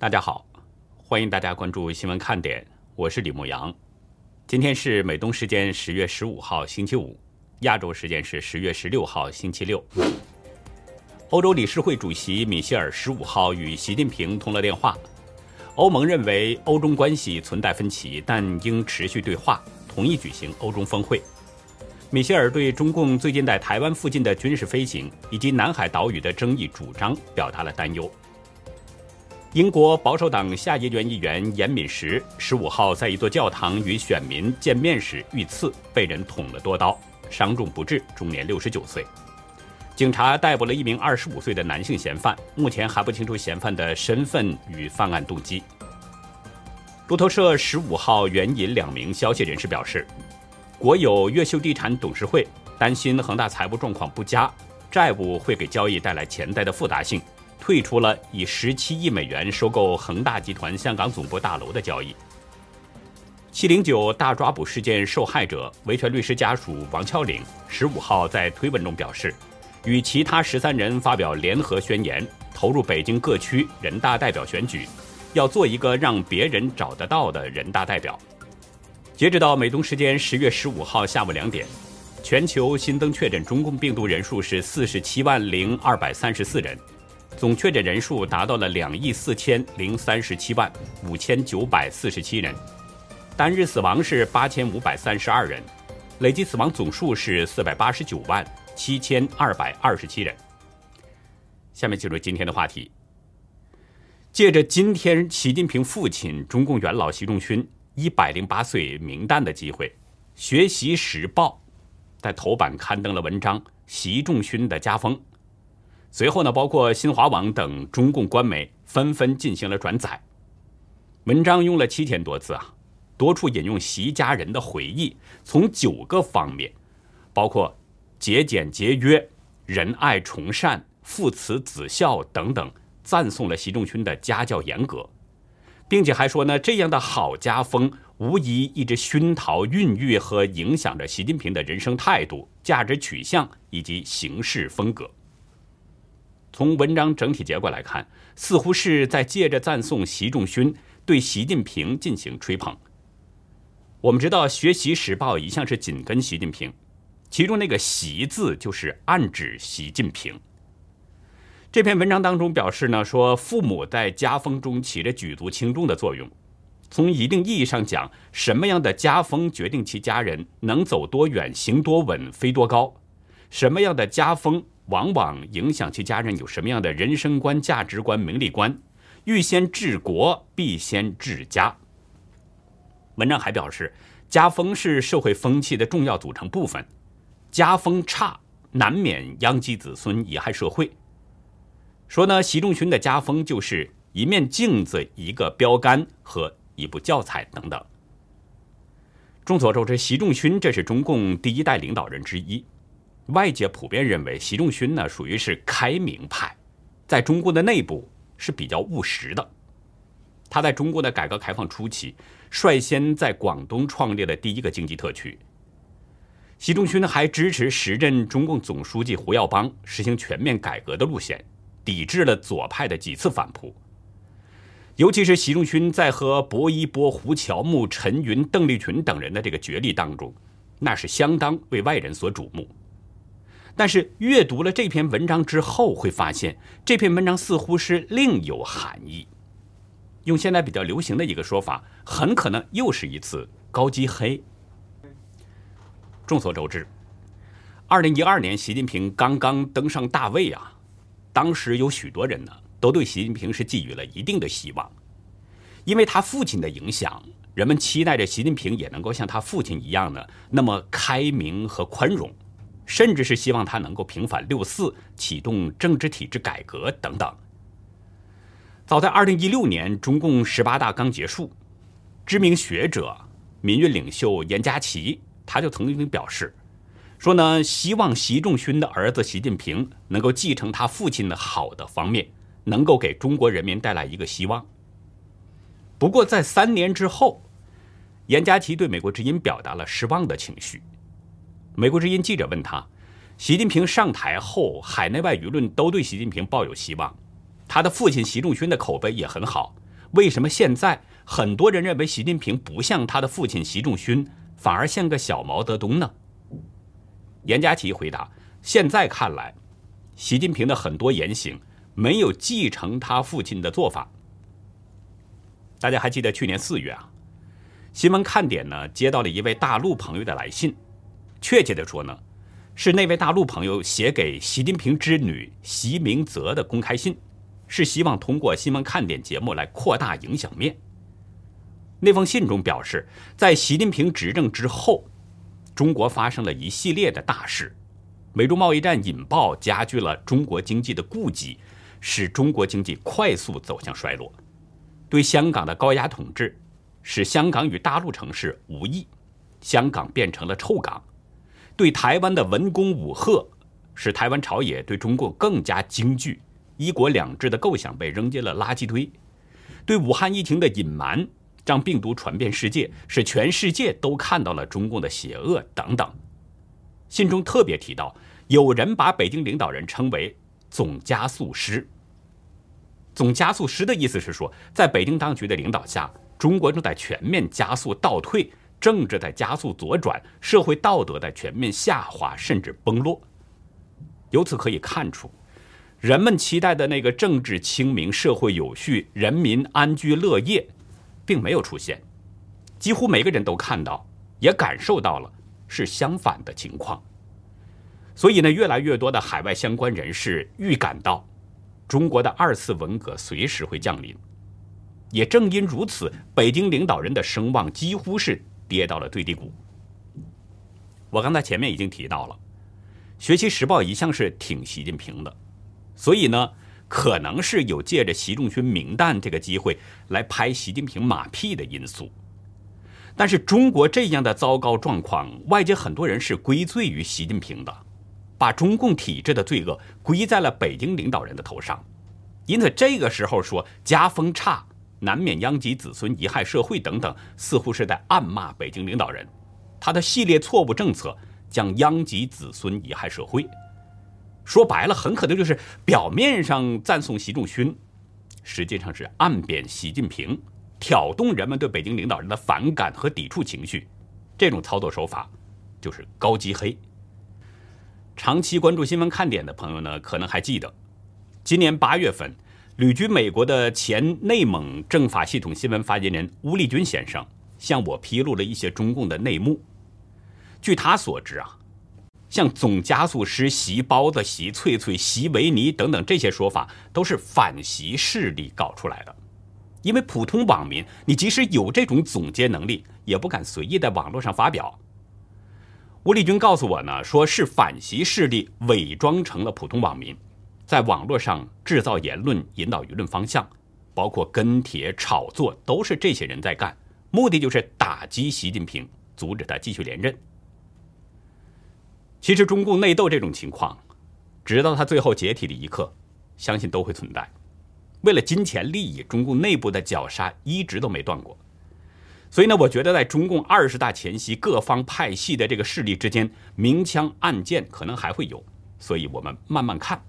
大家好，欢迎大家关注新闻看点，我是李牧阳。今天是美东时间十月十五号星期五，亚洲时间是十月十六号星期六。欧洲理事会主席米歇尔十五号与习近平通了电话。欧盟认为欧中关系存在分歧，但应持续对话，同意举行欧中峰会。米歇尔对中共最近在台湾附近的军事飞行以及南海岛屿的争议主张表达了担忧。英国保守党下议院议员严敏时十五号在一座教堂与选民见面时遇刺，被人捅了多刀，伤重不治，终年六十九岁。警察逮捕了一名二十五岁的男性嫌犯，目前还不清楚嫌犯的身份与犯案动机。路透社十五号援引两名消息人士表示，国有越秀地产董事会担心恒大财务状况不佳，债务会给交易带来潜在的复杂性。退出了以十七亿美元收购恒大集团香港总部大楼的交易。七零九大抓捕事件受害者维权律师家属王俏岭十五号在推文中表示，与其他十三人发表联合宣言，投入北京各区人大代表选举，要做一个让别人找得到的人大代表。截止到美东时间十月十五号下午两点，全球新增确诊中共病毒人数是四十七万零二百三十四人。总确诊人数达到了两亿四千零三十七万五千九百四十七人，单日死亡是八千五百三十二人，累计死亡总数是四百八十九万七千二百二十七人。下面进入今天的话题。借着今天习近平父亲中共元老习仲勋一百零八岁冥诞的机会，《学习时报》在头版刊登了文章《习仲勋的家风》。随后呢，包括新华网等中共官媒纷纷进行了转载。文章用了七千多字啊，多处引用习家人的回忆，从九个方面，包括节俭节约、仁爱崇善、父慈子孝等等，赞颂了习仲勋的家教严格，并且还说呢，这样的好家风无疑一直熏陶、孕育和影响着习近平的人生态度、价值取向以及行事风格。从文章整体结果来看，似乎是在借着赞颂习仲勋，对习近平进行吹捧。我们知道，《学习时报》一向是紧跟习近平，其中那个“习”字就是暗指习近平。这篇文章当中表示呢，说父母在家风中起着举足轻重的作用。从一定意义上讲，什么样的家风决定其家人能走多远、行多稳、飞多高；什么样的家风。往往影响其家人有什么样的人生观、价值观、名利观。欲先治国，必先治家。文章还表示，家风是社会风气的重要组成部分，家风差，难免殃及子孙，贻害社会。说呢，习仲勋的家风就是一面镜子、一个标杆和一部教材等等。众所周知，习仲勋这是中共第一代领导人之一。外界普遍认为，习仲勋呢属于是开明派，在中国的内部是比较务实的。他在中国的改革开放初期，率先在广东创立了第一个经济特区。习仲勋还支持时任中共总书记胡耀邦实行全面改革的路线，抵制了左派的几次反扑。尤其是习仲勋在和薄一波、胡乔木、陈云、邓丽群等人的这个角力当中，那是相当为外人所瞩目。但是阅读了这篇文章之后，会发现这篇文章似乎是另有含义。用现在比较流行的一个说法，很可能又是一次高级黑。众所周知，二零一二年习近平刚刚登上大位啊，当时有许多人呢都对习近平是寄予了一定的希望，因为他父亲的影响，人们期待着习近平也能够像他父亲一样呢那么开明和宽容。甚至是希望他能够平反六四，启动政治体制改革等等。早在二零一六年，中共十八大刚结束，知名学者、民运领袖严家琪他就曾经表示，说呢，希望习仲勋的儿子习近平能够继承他父亲的好的方面，能够给中国人民带来一个希望。不过，在三年之后，严家琪对美国之音表达了失望的情绪。美国之音记者问他：“习近平上台后，海内外舆论都对习近平抱有希望，他的父亲习仲勋的口碑也很好，为什么现在很多人认为习近平不像他的父亲习仲勋，反而像个小毛泽东呢？严家琪回答：现在看来，习近平的很多言行没有继承他父亲的做法。大家还记得去年四月啊，新闻看点呢接到了一位大陆朋友的来信，确切的说呢，是那位大陆朋友写给习近平之女习明泽的公开信。是希望通过新闻看点节目来扩大影响面。那封信中表示，在习近平执政之后，中国发生了一系列的大事，美中贸易战引爆加剧了中国经济的痼疾，使中国经济快速走向衰落。对香港的高压统治，使香港与大陆城市无异，香港变成了臭港。对台湾的文攻武吓，使台湾朝野对中共更加惊惧。一国两制的构想被扔进了垃圾堆，对武汉疫情的隐瞒让病毒传遍世界，使全世界都看到了中共的邪恶等等。信中特别提到，有人把北京领导人称为“总加速师”。总加速师的意思是说，在北京当局的领导下，中国正在全面加速倒退，政治在加速左转，社会道德在全面下滑甚至崩落。由此可以看出。人们期待的那个政治清明、社会有序、人民安居乐业，并没有出现。几乎每个人都看到，也感受到了是相反的情况。所以呢，越来越多的海外相关人士预感到，中国的二次文革随时会降临。也正因如此，北京领导人的声望几乎是跌到了最低谷。我刚才前面已经提到了，《学习时报》一向是挺习近平的。所以呢，可能是有借着习仲勋名单这个机会来拍习近平马屁的因素。但是中国这样的糟糕状况，外界很多人是归罪于习近平的，把中共体制的罪恶归在了北京领导人的头上。因此这个时候说家风差，难免殃及子孙、贻害社会等等，似乎是在暗骂北京领导人，他的系列错误政策将殃及子孙、贻害社会。说白了，很可能就是表面上赞颂习仲勋，实际上是暗贬习近平，挑动人们对北京领导人的反感和抵触情绪。这种操作手法就是高级黑。长期关注新闻看点的朋友呢，可能还记得，今年八月份，旅居美国的前内蒙政法系统新闻发言人邬励军先生向我披露了一些中共的内幕。据他所知啊。像总加速师、习包子、习翠翠、习维尼等等这些说法，都是反习势力搞出来的。因为普通网民，你即使有这种总结能力，也不敢随意在网络上发表。吴立军告诉我呢，说是反习势力伪装成了普通网民，在网络上制造言论，引导舆论方向，包括跟帖、炒作，都是这些人在干，目的就是打击习近平，阻止他继续连任。其实中共内斗这种情况，直到他最后解体的一刻，相信都会存在。为了金钱利益，中共内部的绞杀一直都没断过。所以呢，我觉得在中共二十大前夕，各方派系的这个势力之间明枪暗箭可能还会有，所以我们慢慢看。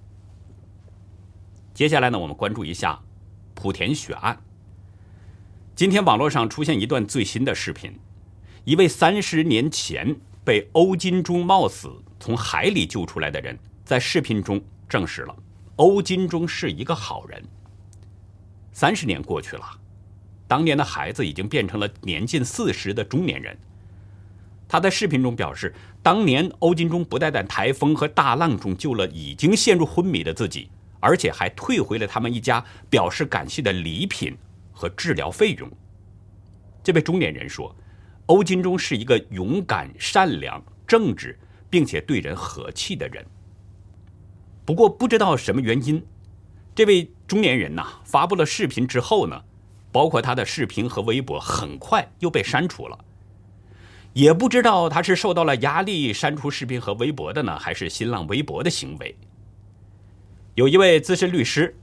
接下来呢，我们关注一下莆田血案。今天网络上出现一段最新的视频，一位三十年前。被欧金忠冒死从海里救出来的人，在视频中证实了欧金忠是一个好人。三十年过去了，当年的孩子已经变成了年近四十的中年人。他在视频中表示，当年欧金忠不但在台风和大浪中救了已经陷入昏迷的自己，而且还退回了他们一家表示感谢的礼品和治疗费用。这位中年人说。欧金忠是一个勇敢、善良、正直，并且对人和气的人。不过，不知道什么原因，这位中年人呐发布了视频之后呢，包括他的视频和微博，很快又被删除了。也不知道他是受到了压力删除视频和微博的呢，还是新浪微博的行为。有一位资深律师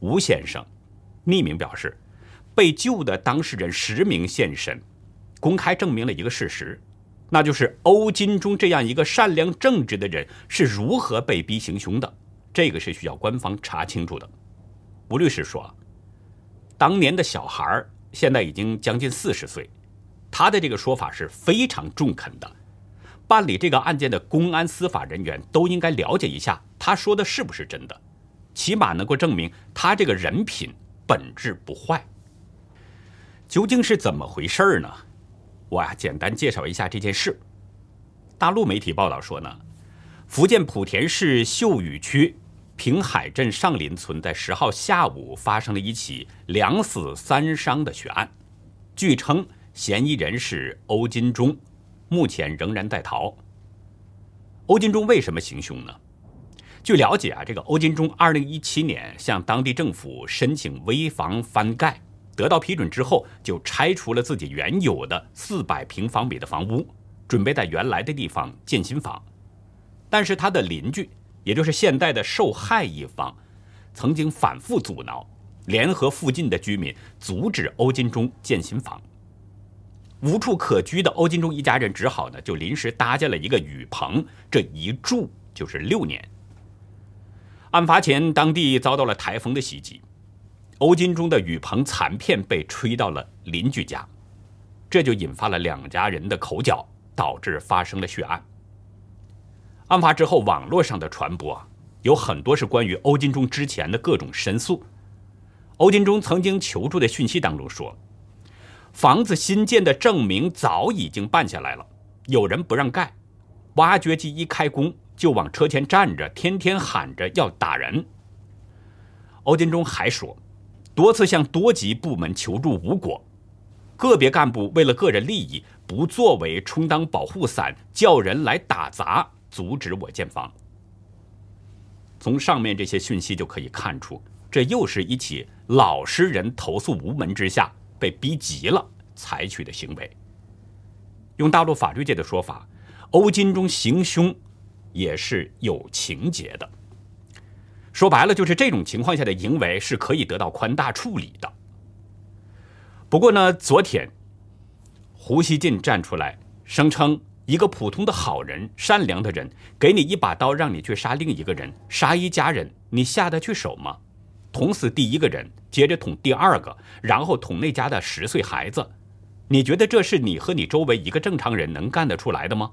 吴先生匿名表示，被救的当事人实名现身。公开证明了一个事实，那就是欧金忠这样一个善良正直的人是如何被逼行凶的。这个是需要官方查清楚的。吴律师说，当年的小孩现在已经将近四十岁，他的这个说法是非常中肯的。办理这个案件的公安司法人员都应该了解一下他说的是不是真的，起码能够证明他这个人品本质不坏。究竟是怎么回事儿呢？我呀，简单介绍一下这件事。大陆媒体报道说呢，福建莆田市秀屿区平海镇上林村在十号下午发生了一起两死三伤的血案，据称嫌疑人是欧金忠，目前仍然在逃。欧金忠为什么行凶呢？据了解啊，这个欧金忠二零一七年向当地政府申请危房翻盖。得到批准之后，就拆除了自己原有的四百平方米的房屋，准备在原来的地方建新房。但是他的邻居，也就是现在的受害一方，曾经反复阻挠，联合附近的居民阻止欧金忠建新房。无处可居的欧金忠一家人只好呢，就临时搭建了一个雨棚，这一住就是六年。案发前，当地遭到了台风的袭击。欧金忠的雨棚残片被吹到了邻居家，这就引发了两家人的口角，导致发生了血案。案发之后，网络上的传播啊有很多是关于欧金忠之前的各种申诉。欧金忠曾经求助的讯息当中说，房子新建的证明早已经办下来了，有人不让盖，挖掘机一开工就往车前站着，天天喊着要打人。欧金忠还说。多次向多级部门求助无果，个别干部为了个人利益不作为，充当保护伞，叫人来打砸，阻止我建房。从上面这些讯息就可以看出，这又是一起老实人投诉无门之下被逼急了采取的行为。用大陆法律界的说法，欧金忠行凶也是有情节的。说白了，就是这种情况下的行为是可以得到宽大处理的。不过呢，昨天胡锡进站出来声称，一个普通的好人、善良的人，给你一把刀，让你去杀另一个人，杀一家人，你下得去手吗？捅死第一个人，接着捅第二个，然后捅那家的十岁孩子，你觉得这是你和你周围一个正常人能干得出来的吗？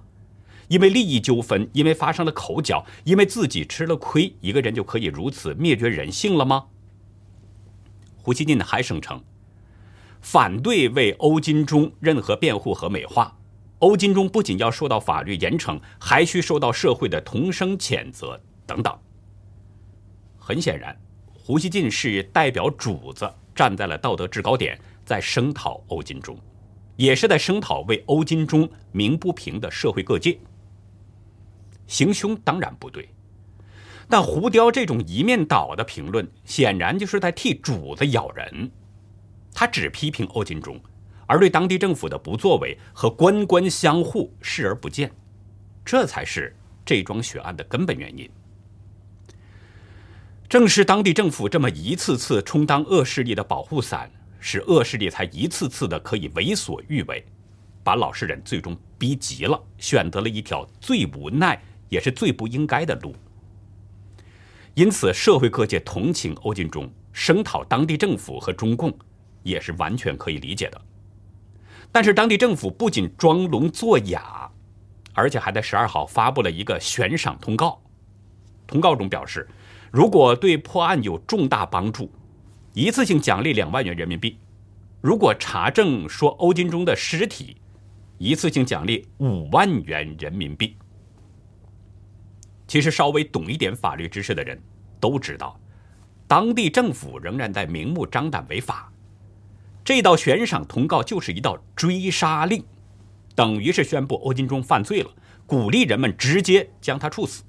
因为利益纠纷，因为发生了口角，因为自己吃了亏，一个人就可以如此灭绝人性了吗？胡锡进还声称，反对为欧金忠任何辩护和美化。欧金忠不仅要受到法律严惩，还需受到社会的同声谴责等等。很显然，胡锡进是代表主子站在了道德制高点，在声讨欧金忠，也是在声讨为欧金忠鸣不平的社会各界。行凶当然不对，但胡雕这种一面倒的评论，显然就是在替主子咬人。他只批评欧金忠，而对当地政府的不作为和官官相护视而不见，这才是这桩血案的根本原因。正是当地政府这么一次次充当恶势力的保护伞，使恶势力才一次次的可以为所欲为，把老实人最终逼急了，选择了一条最无奈。也是最不应该的路，因此社会各界同情欧金忠，声讨当地政府和中共，也是完全可以理解的。但是当地政府不仅装聋作哑，而且还在十二号发布了一个悬赏通告，通告中表示，如果对破案有重大帮助，一次性奖励两万元人民币；如果查证说欧金忠的尸体，一次性奖励五万元人民币。其实稍微懂一点法律知识的人都知道，当地政府仍然在明目张胆违法。这道悬赏通告就是一道追杀令，等于是宣布欧金忠犯罪了，鼓励人们直接将他处死。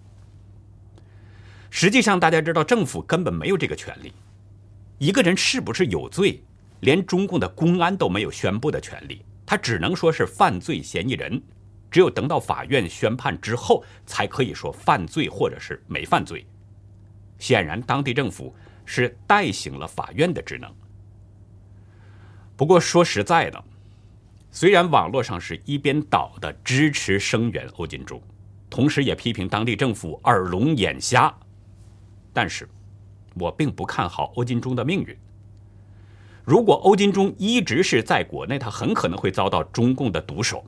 实际上，大家知道，政府根本没有这个权利。一个人是不是有罪，连中共的公安都没有宣布的权利，他只能说是犯罪嫌疑人。只有等到法院宣判之后，才可以说犯罪或者是没犯罪。显然，当地政府是代行了法院的职能。不过说实在的，虽然网络上是一边倒的支持声援欧金忠，同时也批评当地政府耳聋眼瞎，但是，我并不看好欧金忠的命运。如果欧金忠一直是在国内，他很可能会遭到中共的毒手。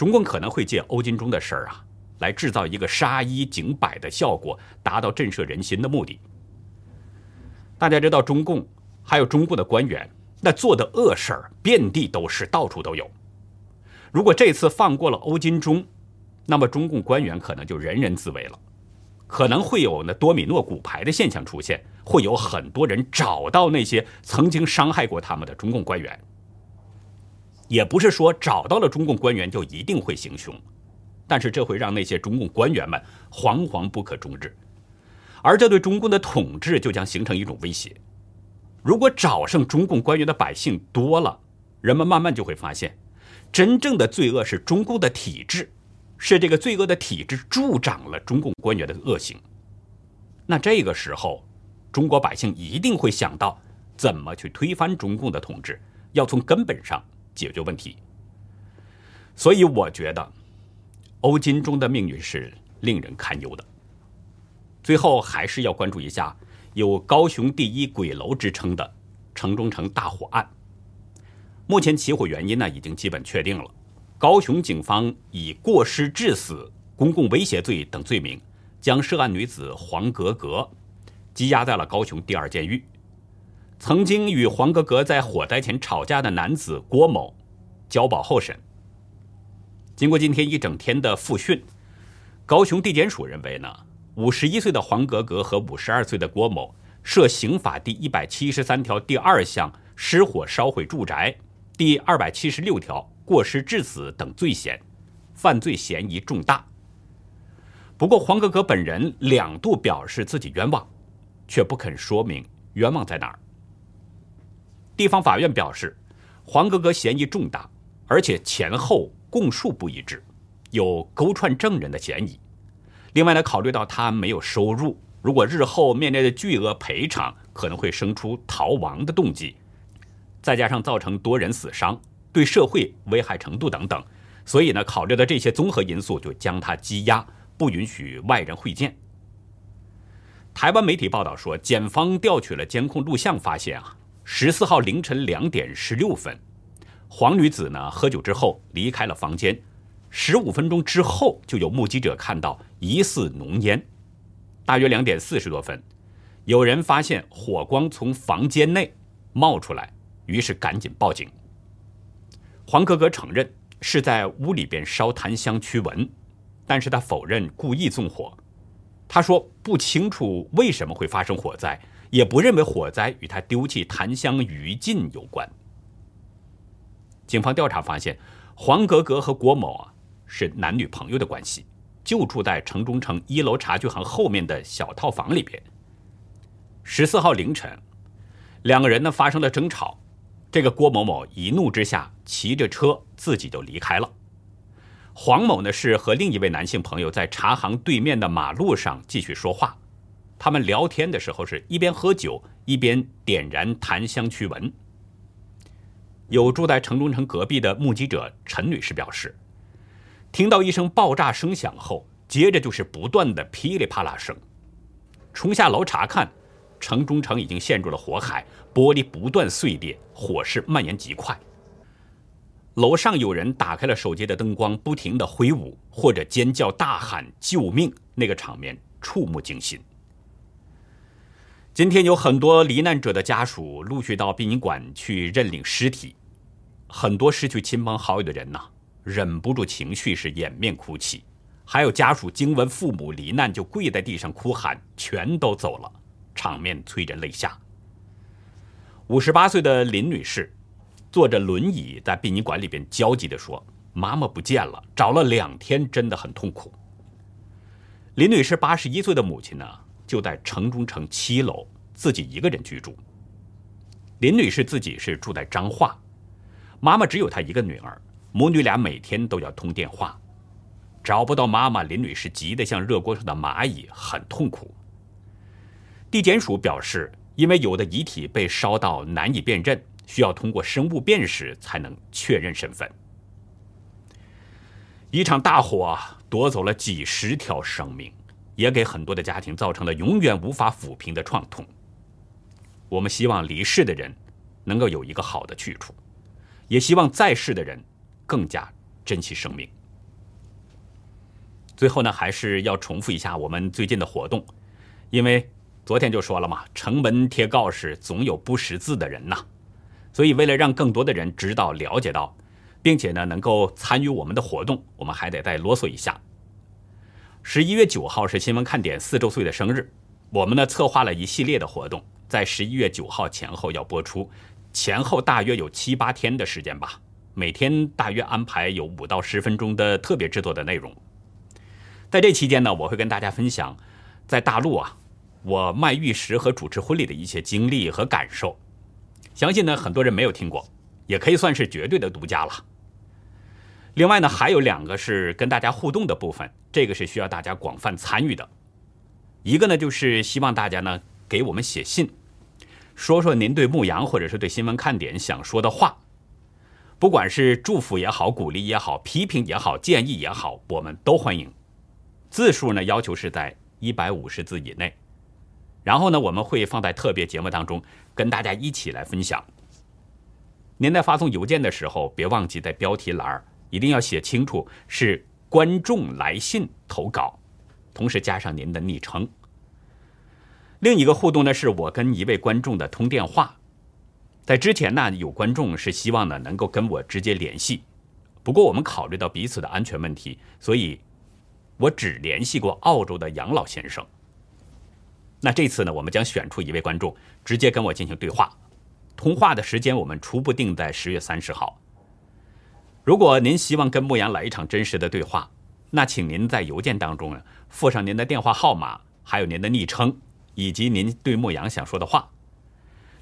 中共可能会借欧金忠的事儿啊，来制造一个杀一儆百的效果，达到震慑人心的目的。大家知道，中共还有中共的官员，那做的恶事儿遍地都是，到处都有。如果这次放过了欧金忠，那么中共官员可能就人人自危了。可能会有那多米诺骨牌的现象出现，会有很多人找到那些曾经伤害过他们的中共官员。也不是说找到了中共官员就一定会行凶，但是这会让那些中共官员们惶惶不可终日，而这对中共的统治就将形成一种威胁。如果找上中共官员的百姓多了，人们慢慢就会发现，真正的罪恶是中共的体制。是这个罪恶的体制助长了中共官员的恶行，那这个时候，中国百姓一定会想到怎么去推翻中共的统治，要从根本上解决问题。所以，我觉得欧金中的命运是令人堪忧的。最后，还是要关注一下有“高雄第一鬼楼”之称的城中城大火案。目前起火原因呢，已经基本确定了。高雄警方以过失致死、公共威胁罪等罪名，将涉案女子黄格格羁押在了高雄第二监狱。曾经与黄格格在火灾前吵架的男子郭某，交保候审。经过今天一整天的复讯，高雄地检署认为呢，五十一岁的黄格格和五十二岁的郭某涉刑法第一百七十三条第二项失火烧毁住宅，第二百七十六条。过失致死等罪嫌，犯罪嫌疑重大。不过，黄格格本人两度表示自己冤枉，却不肯说明冤枉在哪儿。地方法院表示，黄格格嫌疑重大，而且前后供述不一致，有勾串证人的嫌疑。另外呢，考虑到他没有收入，如果日后面临的巨额赔偿可能会生出逃亡的动机，再加上造成多人死伤。对社会危害程度等等，所以呢，考虑到这些综合因素，就将他羁押，不允许外人会见。台湾媒体报道说，检方调取了监控录像，发现啊，十四号凌晨两点十六分，黄女子呢喝酒之后离开了房间，十五分钟之后就有目击者看到疑似浓烟。大约两点四十多分，有人发现火光从房间内冒出来，于是赶紧报警。黄格格承认是在屋里边烧檀香驱蚊，但是他否认故意纵火。他说不清楚为什么会发生火灾，也不认为火灾与他丢弃檀香余烬有关。警方调查发现，黄格格和郭某啊是男女朋友的关系，就住在城中城一楼茶具行后面的小套房里边。十四号凌晨，两个人呢发生了争吵。这个郭某某一怒之下骑着车自己就离开了。黄某呢是和另一位男性朋友在茶行对面的马路上继续说话，他们聊天的时候是一边喝酒一边点燃檀香驱蚊。有住在城中城隔壁的目击者陈女士表示，听到一声爆炸声响后，接着就是不断的噼里啪啦声，冲下楼查看。城中城已经陷入了火海，玻璃不断碎裂，火势蔓延极快。楼上有人打开了手机的灯光，不停的挥舞或者尖叫大喊救命，那个场面触目惊心。今天有很多罹难者的家属陆续到殡仪馆去认领尸体，很多失去亲朋好友的人呐，忍不住情绪是掩面哭泣，还有家属惊闻父母罹难就跪在地上哭喊，全都走了。场面催人泪下。五十八岁的林女士坐着轮椅在殡仪馆里边焦急地说：“妈妈不见了，找了两天，真的很痛苦。”林女士八十一岁的母亲呢，就在城中城七楼自己一个人居住。林女士自己是住在彰化，妈妈只有她一个女儿，母女俩每天都要通电话，找不到妈妈，林女士急得像热锅上的蚂蚁，很痛苦。地检署表示，因为有的遗体被烧到难以辨认，需要通过生物辨识才能确认身份。一场大火夺走了几十条生命，也给很多的家庭造成了永远无法抚平的创痛。我们希望离世的人能够有一个好的去处，也希望在世的人更加珍惜生命。最后呢，还是要重复一下我们最近的活动，因为昨天就说了嘛，城门贴告示，总有不识字的人呐。所以为了让更多的人知道、了解到，并且呢能够参与我们的活动，我们还得再啰嗦一下。十一月九号是新闻看点四周岁的生日，我们呢策划了一系列的活动，在十一月九号前后要播出，前后大约有七八天的时间吧，每天大约安排有五到十分钟的特别制作的内容。在这期间呢，我会跟大家分享在大陆啊，我卖玉石和主持婚礼的一些经历和感受。相信呢很多人没有听过，也可以算是绝对的独家了。另外呢，还有两个是跟大家互动的部分，这个是需要大家广泛参与的。一个呢，就是希望大家呢给我们写信，说说您对牧羊或者是对新闻看点想说的话，不管是祝福也好、鼓励也好、批评也好、建议也好，我们都欢迎。字数呢，要求是在一百五十字以内。然后呢，我们会放在特别节目当中，跟大家一起来分享。您在发送邮件的时候，别忘记在标题栏一定要写清楚是观众来信投稿，同时加上您的昵称。另一个互动呢，是我跟一位观众的通电话。在之前呢，有观众是希望呢能够跟我直接联系，不过我们考虑到彼此的安全问题，所以。我只联系过澳洲的杨老先生。那这次呢，我们将选出一位观众，直接跟我进行对话。通话的时间我们初步定在十月三十号。如果您希望跟牧羊来一场真实的对话，那请您在邮件当中呢附上您的电话号码，还有您的昵称，以及您对牧羊想说的话。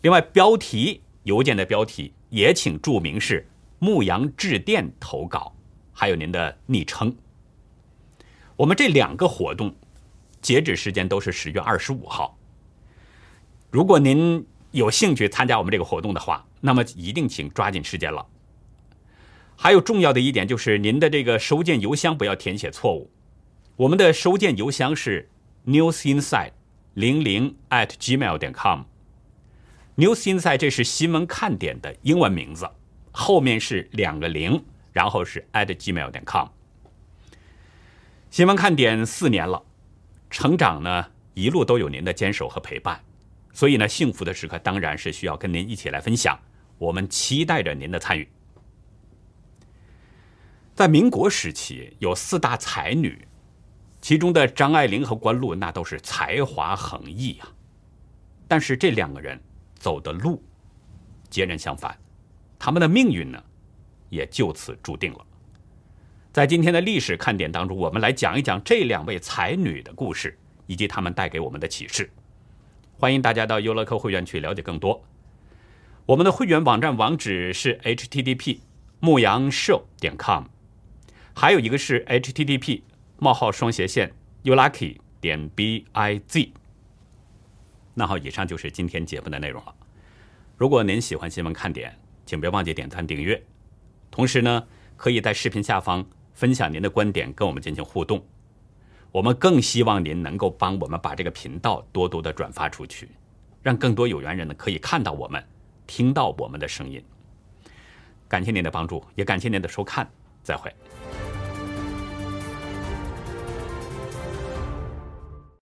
另外，标题邮件的标题也请注明是“牧羊致电投稿”，还有您的昵称。我们这两个活动截止时间都是十月二十五号。如果您有兴趣参加我们这个活动的话，那么一定请抓紧时间了。还有重要的一点就是，您的这个收件邮箱不要填写错误。我们的收件邮箱是 newsinside 零零 at gmail.com。newsinside 这是新闻看点的英文名字，后面是两个零，然后是 at gmail.com。新闻看点四年了，成长呢一路都有您的坚守和陪伴，所以呢幸福的时刻当然是需要跟您一起来分享。我们期待着您的参与。在民国时期有四大才女，其中的张爱玲和关露那都是才华横溢啊，但是这两个人走的路截然相反，他们的命运呢也就此注定了。在今天的历史看点当中，我们来讲一讲这两位才女的故事，以及她们带给我们的启示。欢迎大家到优乐客会员去了解更多。我们的会员网站网址是 http 牧羊 show 点 com，还有一个是 http 冒号双斜线 you lucky 点 biz。那好，以上就是今天节目的内容了。如果您喜欢新闻看点，请别忘记点赞订阅，同时呢，可以在视频下方。分享您的观点，跟我们进行互动。我们更希望您能够帮我们把这个频道多多的转发出去，让更多有缘人呢可以看到我们，听到我们的声音。感谢您的帮助，也感谢您的收看，再会。